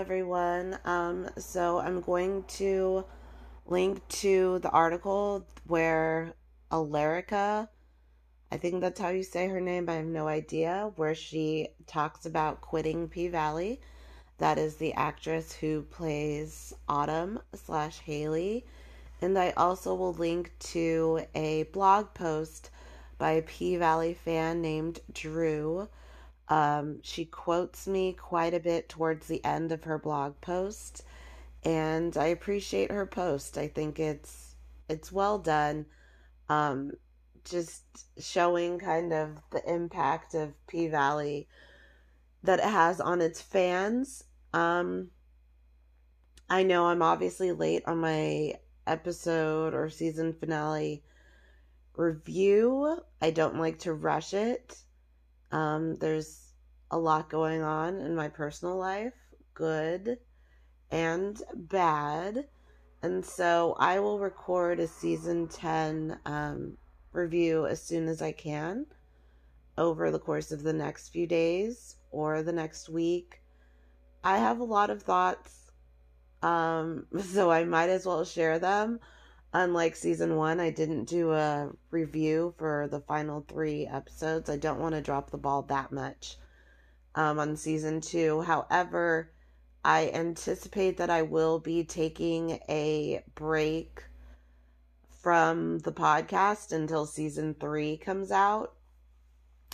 everyone. Um, so I'm going to link to the article where Elarica, I think that's how you say her name, I have no idea, where she talks about quitting P Valley. That is the actress who plays Autumn slash Hailey. And I also will link to a blog post by a P Valley fan named Drew. Um, she quotes me quite a bit towards the end of her blog post, and I appreciate her post. I think it's it's well done. Um, just showing kind of the impact of P Valley that it has on its fans. Um, I know I'm obviously late on my episode or season finale review. I don't like to rush it. Um, there's a lot going on in my personal life, good and bad. And so I will record a season 10 um, review as soon as I can over the course of the next few days or the next week. I have a lot of thoughts, um, so I might as well share them. Unlike season one, I didn't do a review for the final three episodes. I don't want to drop the ball that much um, on season two. However, I anticipate that I will be taking a break from the podcast until season three comes out.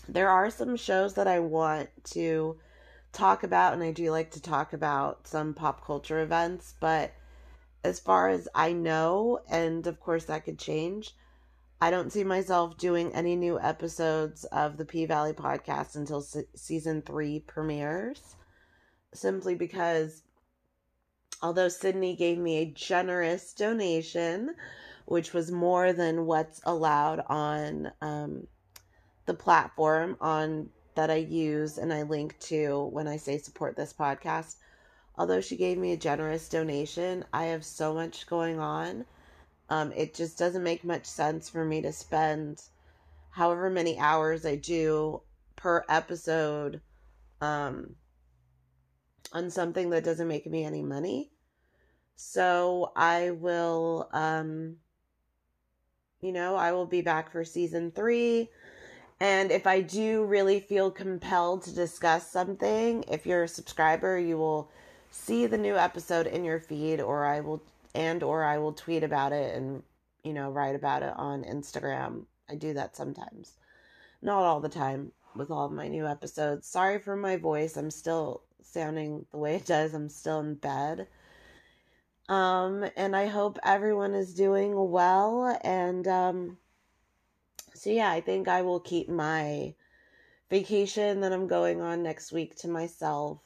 There are some shows that I want to talk about, and I do like to talk about some pop culture events, but as far as I know, and of course that could change, I don't see myself doing any new episodes of the P Valley podcast until se- season three premieres, simply because although Sydney gave me a generous donation, which was more than what's allowed on um, the platform on that I use and I link to when I say support this podcast although she gave me a generous donation, I have so much going on. Um, it just doesn't make much sense for me to spend however many hours I do per episode um, on something that doesn't make me any money. So I will, um, you know, I will be back for season three. And if I do really feel compelled to discuss something, if you're a subscriber, you will see the new episode in your feed or I will and or I will tweet about it and you know write about it on Instagram. I do that sometimes. Not all the time with all my new episodes. Sorry for my voice. I'm still sounding the way it does. I'm still in bed. Um and I hope everyone is doing well and um so yeah, I think I will keep my vacation that I'm going on next week to myself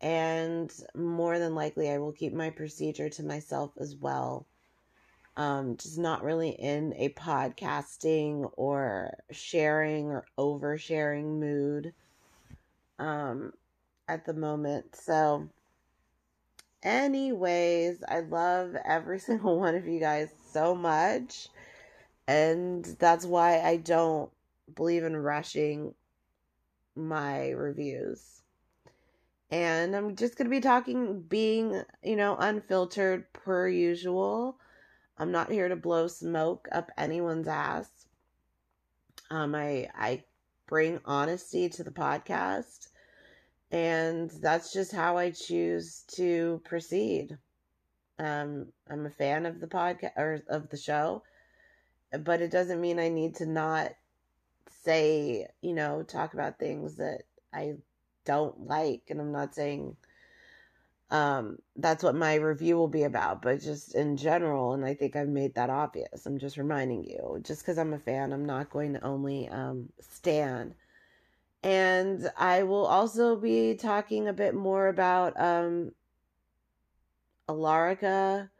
and more than likely I will keep my procedure to myself as well. Um, just not really in a podcasting or sharing or oversharing mood um, at the moment. So, anyways, I love every single one of you guys so much. And that's why I don't believe in rushing my reviews and I'm just going to be talking, being, you know, unfiltered per usual. I'm not here to blow smoke up anyone's ass. Um, I, I bring honesty to the podcast, and that's just how I choose to proceed. Um, I'm a fan of the podcast or of the show, but it doesn't mean I need to not say, you know, talk about things that I don't like and i'm not saying um that's what my review will be about but just in general and i think i've made that obvious i'm just reminding you just because i'm a fan i'm not going to only um stand. And i will also be talking a bit more about um elarica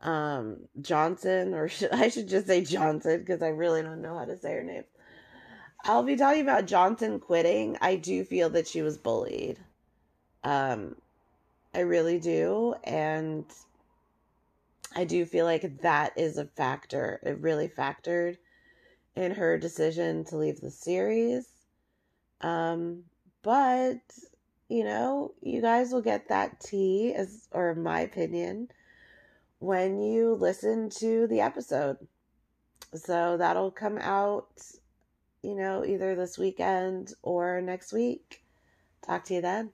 um johnson or should, i should just say johnson because i really don't know how to say her name I'll be talking about Johnson quitting. I do feel that she was bullied. Um, I really do. And I do feel like that is a factor. It really factored in her decision to leave the series. Um, but, you know, you guys will get that tea, as or my opinion, when you listen to the episode. So that'll come out, you know, either this weekend or next week. Talk to you then.